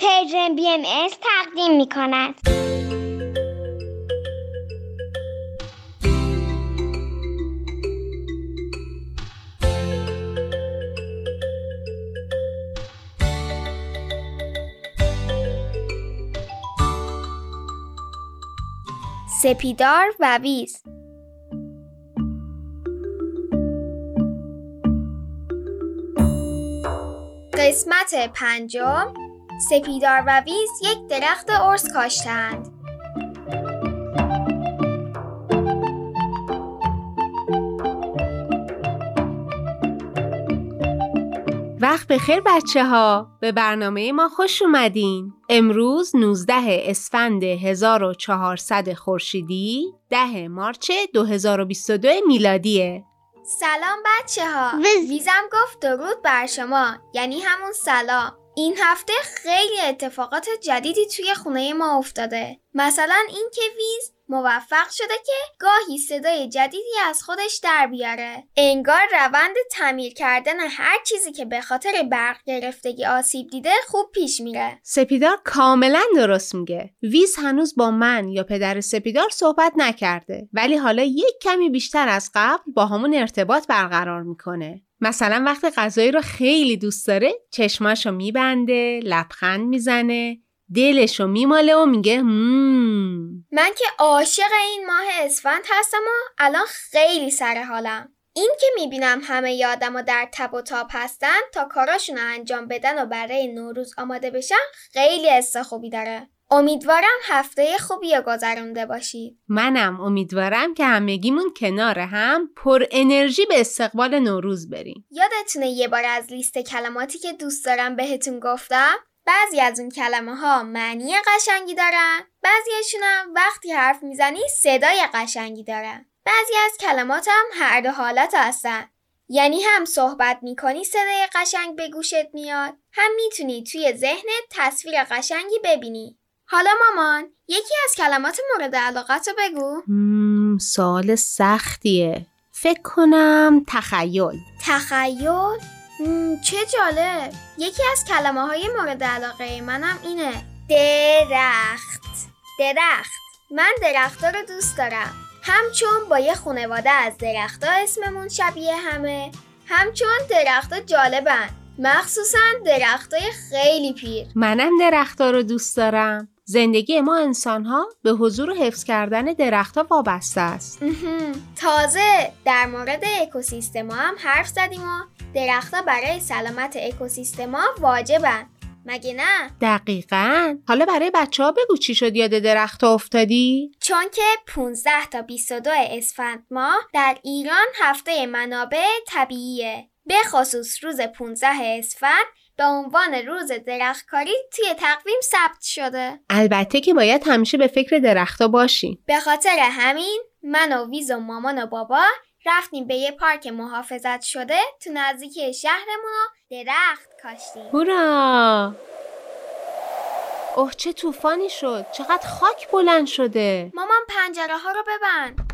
پرژن بی ام تقدیم می کند. سپیدار و ویز قسمت پنجم سپیدار و ویز یک درخت ارز کاشتند. وقت بخیر بچه ها به برنامه ما خوش اومدین. امروز 19 اسفند 1400 خورشیدی 10 مارچ 2022 میلادیه. سلام بچه ها ویزم گفت درود بر شما. یعنی همون سلام. این هفته خیلی اتفاقات جدیدی توی خونه ما افتاده. مثلا اینکه ویز موفق شده که گاهی صدای جدیدی از خودش در بیاره. انگار روند تعمیر کردن هر چیزی که به خاطر برق گرفتگی آسیب دیده خوب پیش میره. سپیدار کاملا درست میگه. ویز هنوز با من یا پدر سپیدار صحبت نکرده ولی حالا یک کمی بیشتر از قبل با همون ارتباط برقرار می‌کنه. مثلا وقتی غذایی رو خیلی دوست داره چشماشو میبنده لبخند می‌زنه دلشو میماله و میگه مم. من که عاشق این ماه اسفند هستم و الان خیلی سر حالم این که می‌بینم همه یادم و در تب و تاب هستن تا کاراشون انجام بدن و برای نوروز آماده بشن خیلی حس خوبی داره امیدوارم هفته خوبی رو گذرونده باشید منم امیدوارم که همگیمون کنار هم پر انرژی به استقبال نوروز بریم. یادتونه یه بار از لیست کلماتی که دوست دارم بهتون گفتم؟ بعضی از اون کلمه ها معنی قشنگی دارن بعضیشون هم وقتی حرف می‌زنی صدای قشنگی دارن. بعضی از کلمات هم هر دو حالت هستن. یعنی هم صحبت می‌کنی صدای قشنگ به گوشت میاد هم می‌تونی توی ذهنت تصویر قشنگی ببینی. حالا مامان یکی از کلمات مورد علاقت رو بگو. سوال سختیه. فکر کنم تخیل. تخیل؟ چه جالب. یکی از کلمه های مورد علاقه منم اینه. درخت. درخت. من درخت رو دوست دارم. همچون با یه خانواده از درختها اسممون شبیه همه. همچون درختها جالبن. مخصوصا درختای خیلی پیر. منم درختها رو دوست دارم. زندگی ما انسان ها به حضور و حفظ کردن درختها وابسته است. تازه در مورد اکوسیستما هم حرف زدیم و درختها برای سلامت اکوسیستما واجبن. مگه نه؟ دقیقا. حالا برای بچه ها بگو چی شد یاد درخت افتادی؟ چون که 15 تا 22 اسفند ماه در ایران هفته منابع طبیعیه. به خصوص روز 15 اسفند به عنوان روز درختکاری توی تقویم ثبت شده. البته که باید همیشه به فکر درختها باشیم. به خاطر همین من و ویز و مامان و بابا رفتیم به یه پارک محافظت شده تو نزدیکی شهرمون و درخت کاشتیم. هورا! اوه چه طوفانی شد. چقدر خاک بلند شده. مامان پنجره ها رو ببند.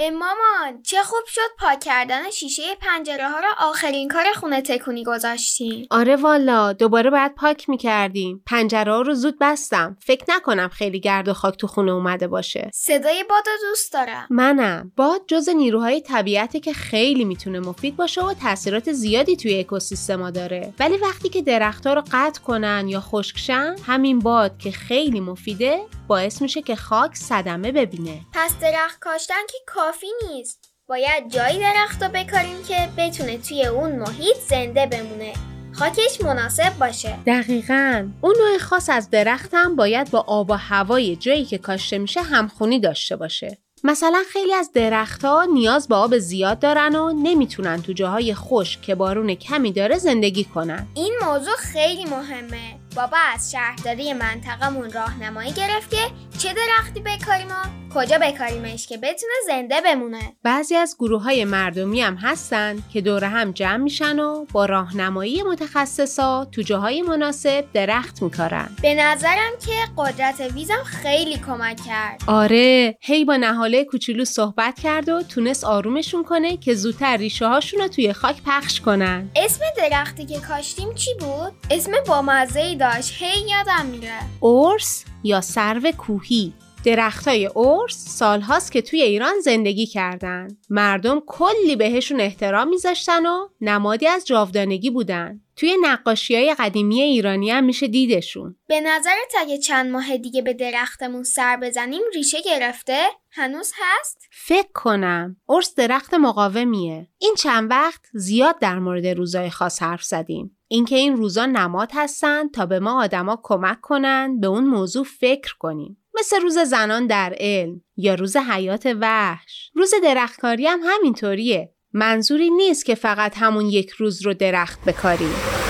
مامان چه خوب شد پاک کردن شیشه پنجره ها رو آخرین کار خونه تکونی گذاشتیم. آره والا دوباره باید پاک می‌کردیم. پنجره ها رو زود بستم. فکر نکنم خیلی گرد و خاک تو خونه اومده باشه. صدای باد دوست دارم. منم. باد جز نیروهای طبیعتی که خیلی می‌تونه مفید باشه و تاثیرات زیادی توی اکوسیستما داره. ولی وقتی که درختها رو قطع کنن یا خشکشن همین باد که خیلی مفیده باعث میشه که خاک صدمه ببینه. پس درخت کاشتن که کافی نیست. باید جایی درخت رو بکاریم که بتونه توی اون محیط زنده بمونه. خاکش مناسب باشه. دقیقا. اون نوع خاص از درخت هم باید با آب و هوای جایی که کاشته میشه همخونی داشته باشه. مثلا خیلی از درختها نیاز به آب زیاد دارن و نمی‌تونن تو جاهای خشک که بارون کمی داره زندگی کنن. این موضوع خیلی مهمه. بابا از شهرداری منطقمون راهنمایی گرفت که چه درختی بکاریم و کجا بکاریمش که بتونه زنده بمونه؟ بعضی از گروه های مردمی هم هستن که دور هم جمع میشن و با راهنمایی متخصصا تو جاهای مناسب درخت میکارن. به نظرم که قدرت ویزم خیلی کمک کرد. آره هی با نهاله کوچولو صحبت کرد و تونست آرومشون کنه که زودتر ریشه هاشون رو توی خاک پخش کنن. اسم درختی که کاشتیم چی بود؟ اسم بامزه ای داشت. هی یادم میره. اورس یا سرو کوهی. درختای ارس سالهاست که توی ایران زندگی کردن. مردم کلی بهشون احترام میذاشتن و نمادی از جاودانگی بودن. توی نقاشی های قدیمی ایرانی هم میشه دیدشون. به نظرت اگه چند ماه دیگه به درختمون سر بزنیم ریشه گرفته؟ هنوز هست؟ فکر کنم. ارس درخت مقاومیه. این چند وقت زیاد در مورد روزای خاص حرف زدیم. اینکه این روزا نماد هستن تا به ما آدما کمک کنن به اون موضوع فکر کنیم. مثل روز زنان در علم یا روز حیات وحش. روز درختکاری هم همینطوریه. منظوری نیست که فقط همون یک روز رو درخت بکاریم.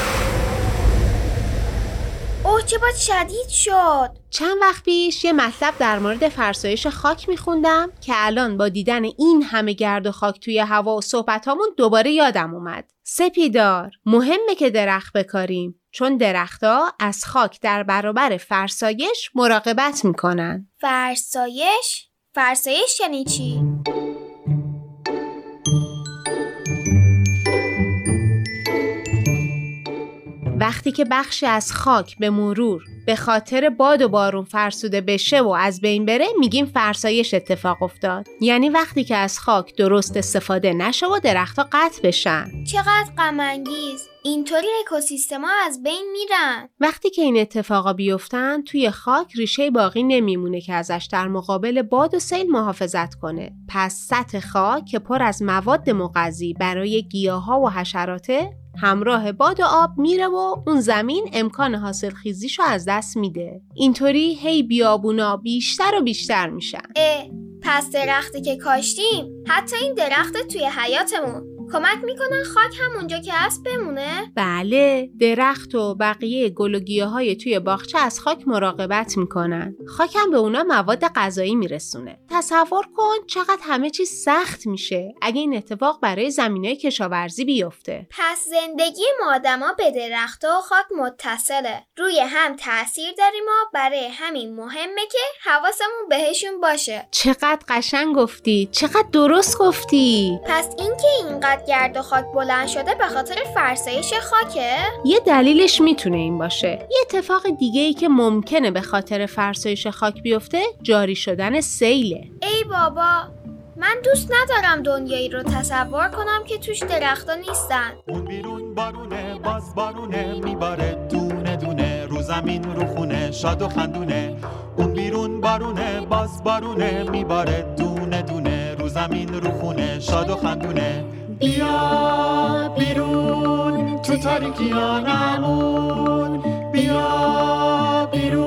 چه باید شدید شد چند وقت پیش یه مطلب در مورد فرسایش خاک میخوندم که الان با دیدن این همه گرد و خاک توی هوا و صحبتامون دوباره یادم اومد سپیدار مهمه که درخت بکاریم چون درختها از خاک در برابر فرسایش مراقبت می‌کنن فرسایش؟ فرسایش یعنی چی؟ وقتی که بخشی از خاک به مرور به خاطر باد و بارون فرسوده بشه و از بین بره میگیم فرسایش اتفاق افتاد. یعنی وقتی که از خاک درست استفاده نشه و درختها قطع بشن. چقدر غم اینطوری اکوسیستما از بین میرن. وقتی که این اتفاقا بیفتن توی خاک ریشه باقی نمیمونه که ازش در مقابل باد و سیل محافظت کنه. پس سطح خاک که پر از مواد مغذی برای گیاها و حشراته همراه باد و آب میره و اون زمین امکان حاصل خیزیشو از دست میده. اینطوری هی بیابونا بیشتر و بیشتر میشن. اه پس درختی که کاشتیم حتی این درخت توی حیاتمون کمک می‌کنن خاک همونجا که هست بمونه؟ بله درخت و بقیه گل و های توی باغچه از خاک مراقبت می‌کنن. خاک هم به اونا مواد غذایی میرسونه. تصور کن چقدر همه چیز سخت میشه. اگه این اتفاق برای زمینه کشاورزی بیفته. پس زندگی ما آدما به درخت و خاک متصله. روی هم تاثیر داریم و برای همین مهمه که حواسمون بهشون باشه. چقدر قشنگ گفتی چقدر درست گفتی. پس اینکه اینقدر گرد و خاک بلند شده به خاطر فرسایش خاکه؟ یه دلیلش می‌تونه این باشه. یه اتفاق دیگه ای که ممکنه به خاطر فرسایش خاک بیفته جاری شدن سیله. ای بابا من دوست ندارم دنیایی رو تصور کنم که توش درختا نیستن اون بیرون بارونه باز بارونه میباره دونه دونه رو زمین رو خونه شاد و خندونه اون بیرون بارونه باز بارونه میباره دونه دونه رو زمین رو خونه شاد و خندونه بیا بیرون تو تاریکیانمون بیا بیرون.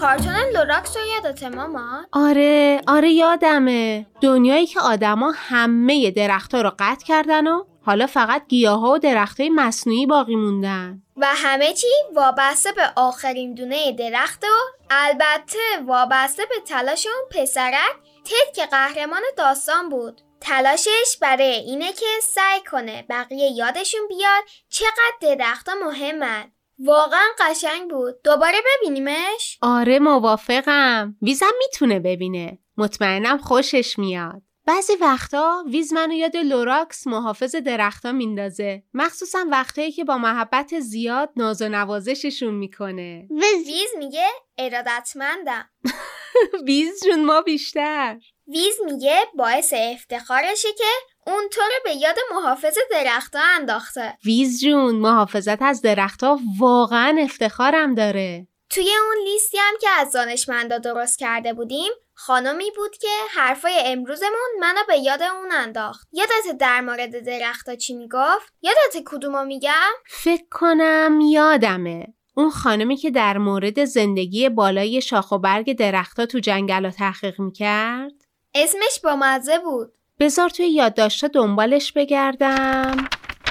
کارتون لوراکس رو یادته ماما؟ آره آره یادمه. دنیایی که آدما همه درختها رو قطع کردن و حالا فقط گیاها و درختای مصنوعی باقی موندن. و همه چی وابسته به آخرین دونه درخت و البته وابسته به تلاش اون پسرک تد که قهرمان داستان بود. تلاشش برای اینه که سعی کنه بقیه یادشون بیاد چقدر درختها مهمن. واقعا قشنگ بود. دوباره ببینیمش؟ آره موافقم. ویزم می‌تونه ببینه. مطمئنم خوشش میاد. بعضی وقتا ویز منو یاد لوراکس محافظ درختها میندازه. مخصوصا وقتایی که با محبت زیاد ناز و نوازششون می‌کنه. ویز میگه ارادتمندم. ویز جون ما بیشتر. ویز میگه باعث افتخارشه که اون تو رو به یاد محافظ درختها انداخته. ویز جون محافظت از درختها واقعا افتخارم داره. توی اون لیستی هم که از دانشمندا درست کرده بودیم خانمی بود که حرفای امروزمون منو به یاد اون انداخت. یادت در مورد درختا چی می‌گفت؟ یادت کدومو میگم؟ فکر کنم یادمه. اون خانمی که در مورد زندگی بالای شاخ و برگ درختها تو جنگل تحقیق می‌کرد؟ اسمش با مزه بود. بذار توی یادداشتا دنبالش بگردم.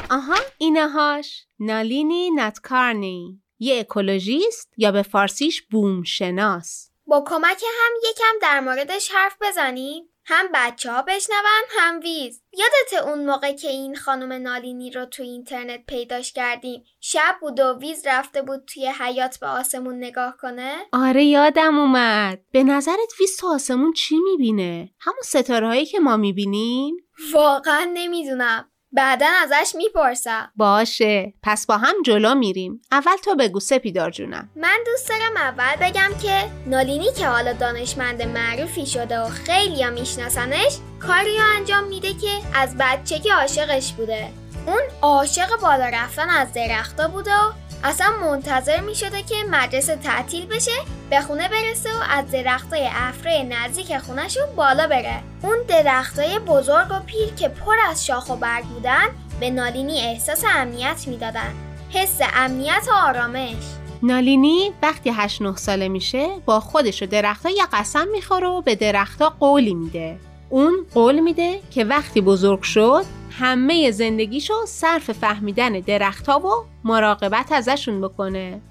آها اینهاش. نالینی نادکارنی. یه اکولوژیست یا به فارسیش بوم شناس با کمک هم یکم در موردش حرف بزنیم. هم بچه ها بشنون هم ویز. یادت اون موقع که این خانم نالینی رو تو اینترنت پیداش کردیم شب بود و ویز رفته بود توی حیاط به آسمون نگاه کنه؟ آره یادم اومد. به نظرت ویز تو آسمون چی می‌بینه؟ همون ستاره هایی که ما می‌بینیم؟ واقعا نمی‌دونم. بعدا ازش می‌پرسم. باشه. پس با هم جلو میریم. اول تو بگو سپیدار جونم. من دوست دارم اول بگم که نالینی که حالا دانشمند معروفی شده و خیلی میشناسنش کاری رو انجام میده که از بچگی عاشقش بوده. اون عاشق بالا رفتن از درختا بوده و اصلا منتظر می شده که مدرسه تعطیل بشه به خونه برسه و از درختای افره نزدیک خونهشون بالا بره. اون درختای بزرگ و پیر که پر از شاخ و برگ بودن به نالینی احساس امنیت می‌دادن. حس امنیت و آرامش. نالینی وقتی 8 9 ساله میشه با خودش و درختها یه قسم می‌خوره و به درختها قولی میده. اون قول میده که وقتی بزرگ شد همه زندگیشو صرف فهمیدن درختها و مراقبت ازشون بکنه.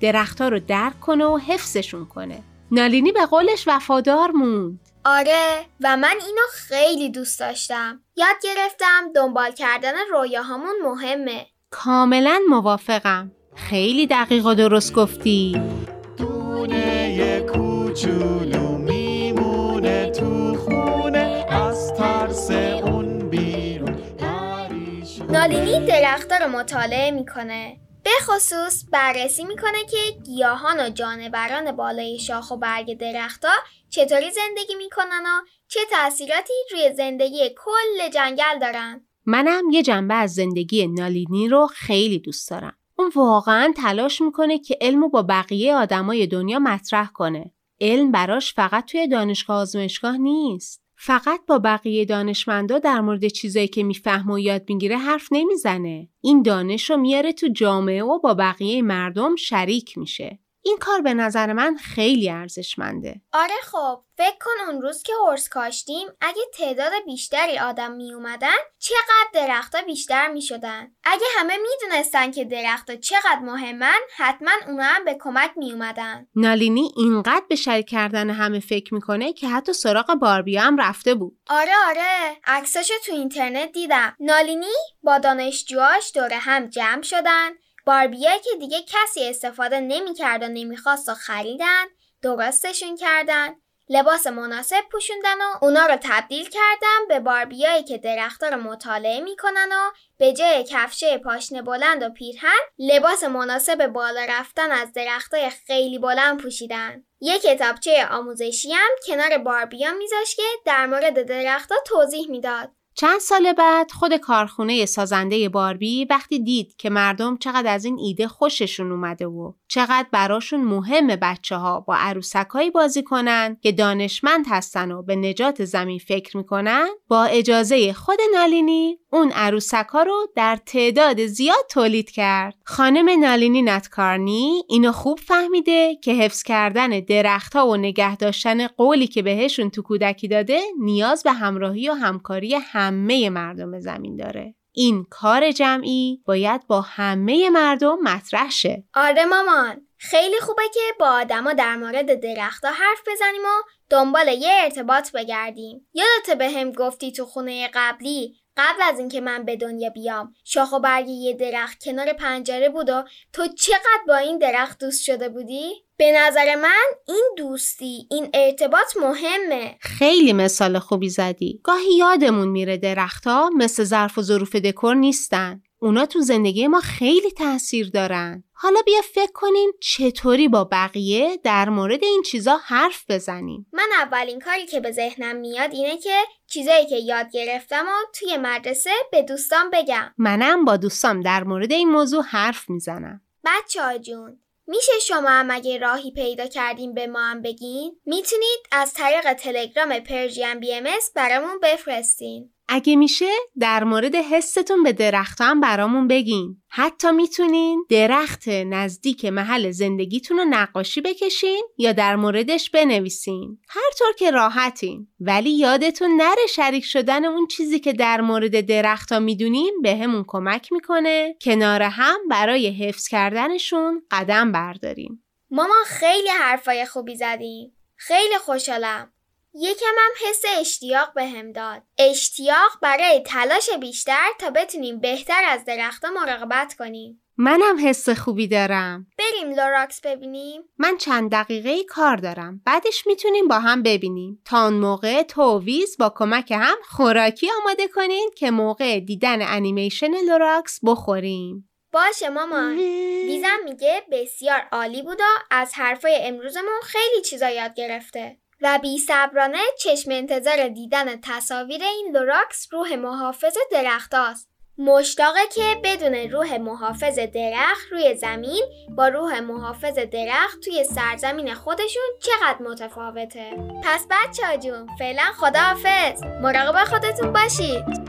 درختها رو درک کنه و حفظشون کنه. نالینی به قولش وفادار موند. آره و من اینو خیلی دوست داشتم. یاد گرفتم دنبال کردن رویاهامون مهمه. کاملا موافقم. خیلی دقیق و درست گفتی. دونه کوچولو. نالینی درختها رو مطالعه می‌کنه به خصوص بررسی می‌کنه که گیاهان و جانوران بالای شاخ و برگ درختها چطوری زندگی می‌کنن و چه تاثیراتی روی زندگی کل جنگل دارن منم یه جنبه از زندگی نالینی رو خیلی دوست دارم. اون واقعا تلاش می‌کنه که علم با بقیه آدمای دنیا مطرح کنه. علم براش فقط توی دانشگاه آزمایشگاه نیست. فقط با بقیه دانشمندا در مورد چیزایی که می‌فهمه و یاد می‌گیره حرف نمی‌زنه. این دانش رو میاره تو جامعه و با بقیه مردم شریک میشه. این کار به نظر من خیلی ارزشمنده. آره خب فکر کن اون روز که ارس کاشتیم اگه تعداد بیشتری آدم می اومدن چقدر درختها بیشتر می شدن اگه همه می‌دونستن که درختها چقدر مهمن حتما اونا هم به کمک می اومدن نالینی اینقدر به شریک کردن همه فکر می‌کنه که حتی سراغ باربیا هم رفته بود. آره آره. عکساشو تو اینترنت دیدم. نالینی با دانشجوهاش دور هم جمع شدن. باربیایی که دیگه کسی استفاده نمی‌کرد و نمی‌خواست و خریدن درستشون کردن. لباس مناسب پوشوندن و اونا رو تبدیل کردن به باربیایی که درختها رو مطالعه می‌کنن و به جای کفشه پاشنه بلند و پیرهن لباس مناسب بالا رفتن از درختای خیلی بلند پوشیدن. یه کتابچه آموزشی هم کنار باربیا میذاش که در مورد درختها توضیح می‌داد. چند سال بعد خود کارخونه سازنده باربی وقتی دید که مردم چقدر از این ایده خوششون اومده و چقدر براشون مهمه بچه ها با عروسکایی بازی کنن که دانشمند هستن و به نجات زمین فکر می‌کنن با اجازه خود نالینی اون عروسکا رو در تعداد زیاد تولید کرد. خانم نالینی نتکارنی اینو خوب فهمیده که حفظ کردن درختها و نگه داشتن قولی که بهشون تو کودکی داده نیاز به همراهی و همکاری همه مردم زمین داره. این کار جمعی باید با همه مردم مطرح شه. آره مامان خیلی خوبه که با آدما در مورد درختها حرف بزنیم و دنبال یه ارتباط بگردیم یادت به هم گفتی تو خونه قبلی قبل از اینکه من به دنیا بیام شاخ و برگ یه درخت کنار پنجره بود و تو چقدر با این درخت دوست شده بودی؟ به نظر من این دوستی این ارتباط مهمه خیلی مثال خوبی زدی. گاهی یادمون میره درختها مثل ظرف و ظروف دکور نیستن. اونا تو زندگی ما خیلی تاثیر دارن. حالا بیا فکر کنیم چطوری با بقیه در مورد این چیزا حرف بزنیم. من اولین کاری که به ذهنم میاد اینه که چیزایی که یاد گرفتم و توی مدرسه به دوستان بگم منم با دوستام در مورد این موضوع حرف می‌زنم. بچه ها جون میشه شما هم اگه راهی پیدا کردین به ما هم بگین؟ می‌تونید از طریق تلگرام پرژین بی ام برامون بفرستین. اگه میشه در مورد حستون به درخت هم برامون بگین. حتی می‌تونین درخت نزدیک محل زندگیتون رو نقاشی بکشین یا در موردش بنویسین. هر طور که راحتین. ولی یادتون نره شریک شدن اون چیزی که در مورد درختها می‌دونین به همون کمک می‌کنه کنار هم برای حفظ کردنشون قدم برداریم. مامان خیلی حرفای خوبی زدیم. خیلی خوشحالم. یکم هم حس اشتیاق بهم داد. اشتیاق برای تلاش بیشتر تا بتونیم بهتر از درختها مراقبت کنیم. منم حس خوبی دارم. بریم لوراکس ببینیم؟ من چند دقیقه کار دارم. بعدش می‌تونیم با هم ببینیم. تا اون موقع تو ویز با کمک هم خوراکی آماده کنین که موقع دیدن انیمیشن لوراکس بخوریم. باشه مامان. ویزم میگه بسیار عالی بود و از حرفای امروزمون خیلی چیزا یاد گرفته. و بی صبرانه چشم انتظار دیدن تصاویر این لوراکس روح محافظ درخت است. مشتاقه که بدون روح محافظ درخت روی زمین با روح محافظ درخت توی سرزمین خودشون چقدر متفاوته. پس بچه جون فعلا خداحافظ. مراقب خودتون باشید.